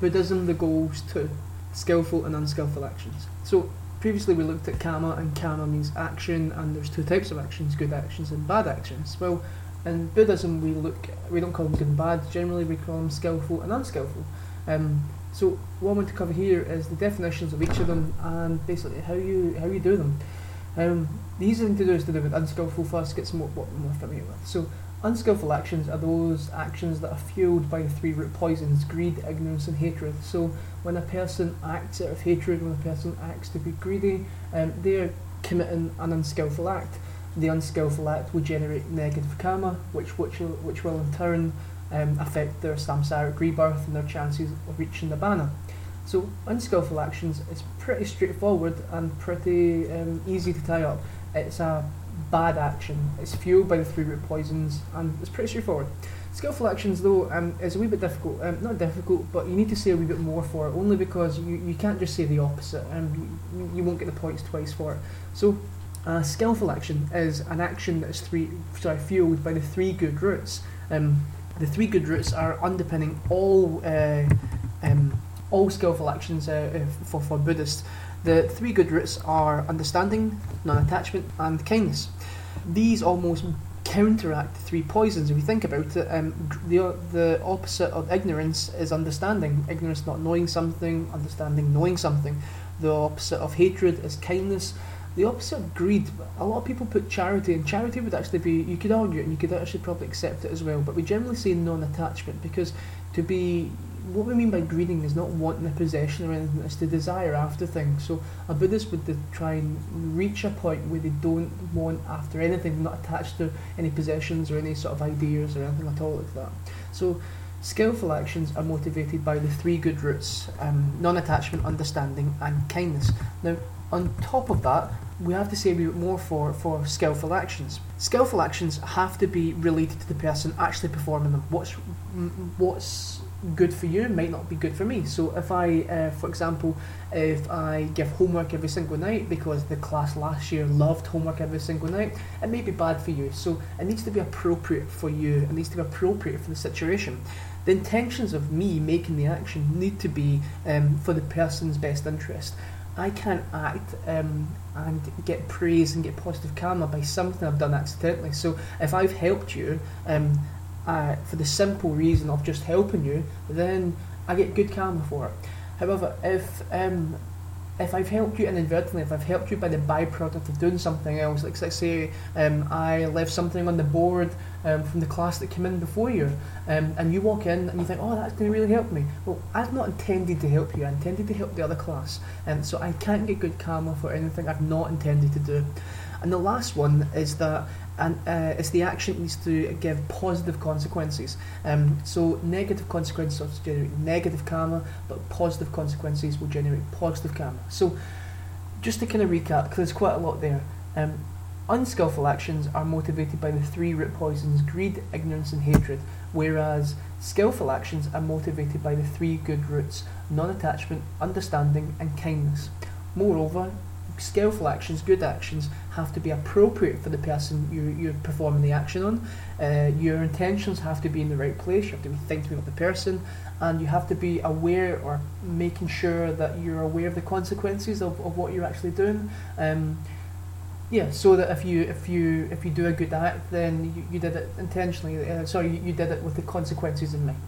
Buddhism, the goals to skillful and unskillful actions. So previously we looked at karma, and karma means action, and there's two types of actions: good actions and bad actions. Well, in Buddhism we look we don't call them good and bad. Generally we call them skillful and unskillful. Um, so what I want to cover here is the definitions of each of them and basically how you how you do them. Um, the easy thing to do is to do with unskillful first, get more, what we're more familiar with. So unskillful actions are those actions that are fueled by the three root poisons, greed, ignorance and hatred. So when a person acts out of hatred, when a person acts to be greedy, um, they are committing an unskillful act. The unskillful act will generate negative karma, which which will, which will in turn um, affect their samsaric rebirth and their chances of reaching nibbana. So unskillful actions is pretty straightforward and pretty um, easy to tie up. It's a bad action. It's fueled by the three root poisons and it's pretty straightforward. Skillful actions though um, is a wee bit difficult. Um, not difficult, but you need to say a wee bit more for it. Only because you, you can't just say the opposite and you, you won't get the points twice for it. So a skillful action is an action that is three sorry fueled by the three good roots. Um, the three good roots are underpinning all uh, um, all skillful actions uh, uh, for, for Buddhists. The three good roots are understanding, non-attachment, and kindness. These almost counteract the three poisons. If you think about it, um, the the opposite of ignorance is understanding. Ignorance not knowing something, understanding knowing something. The opposite of hatred is kindness the opposite of greed, a lot of people put charity, and charity would actually be, you could argue and you could actually probably accept it as well, but we generally say non attachment because to be, what we mean by greeding is not wanting a possession or anything, it's the desire after things. So a Buddhist would try and reach a point where they don't want after anything, not attached to any possessions or any sort of ideas or anything at all like that. So Skillful actions are motivated by the three good roots um, non attachment, understanding, and kindness. Now, on top of that, we have to say a bit more for, for skillful actions. Skillful actions have to be related to the person actually performing them. What's what's good for you might not be good for me. So if I, uh, for example, if I give homework every single night because the class last year loved homework every single night, it may be bad for you. So it needs to be appropriate for you. It needs to be appropriate for the situation. The intentions of me making the action need to be um, for the person's best interest. I can't act um, and get praise and get positive karma by something I've done accidentally. So if I've helped you um, uh, for the simple reason of just helping you, then I get good karma for it. However, if um, if I've helped you inadvertently, if I've helped you by the byproduct of doing something else, like let's say um, I left something on the board um, from the class that came in before you, um, and you walk in and you think, oh, that's going to really help me. Well, I've not intended to help you. I intended to help the other class, and so I can't get good karma for anything I've not intended to do. And the last one is that and uh, it's the action that needs to give positive consequences. Um, so negative consequences will generate negative karma, but positive consequences will generate positive karma. So just to kind of recap, because there's quite a lot there. Um, unskillful actions are motivated by the three root poisons greed, ignorance, and hatred, whereas skillful actions are motivated by the three good roots non attachment, understanding, and kindness. Moreover, skillful actions, good actions, have to be appropriate for the person you, you're performing the action on. Uh, your intentions have to be in the right place. You have to be thinking of the person, and you have to be aware or making sure that you're aware of the consequences of, of what you're actually doing. Um, yeah, so that if you if you if you do a good act, then you, you did it intentionally. Uh, sorry, you, you did it with the consequences in mind.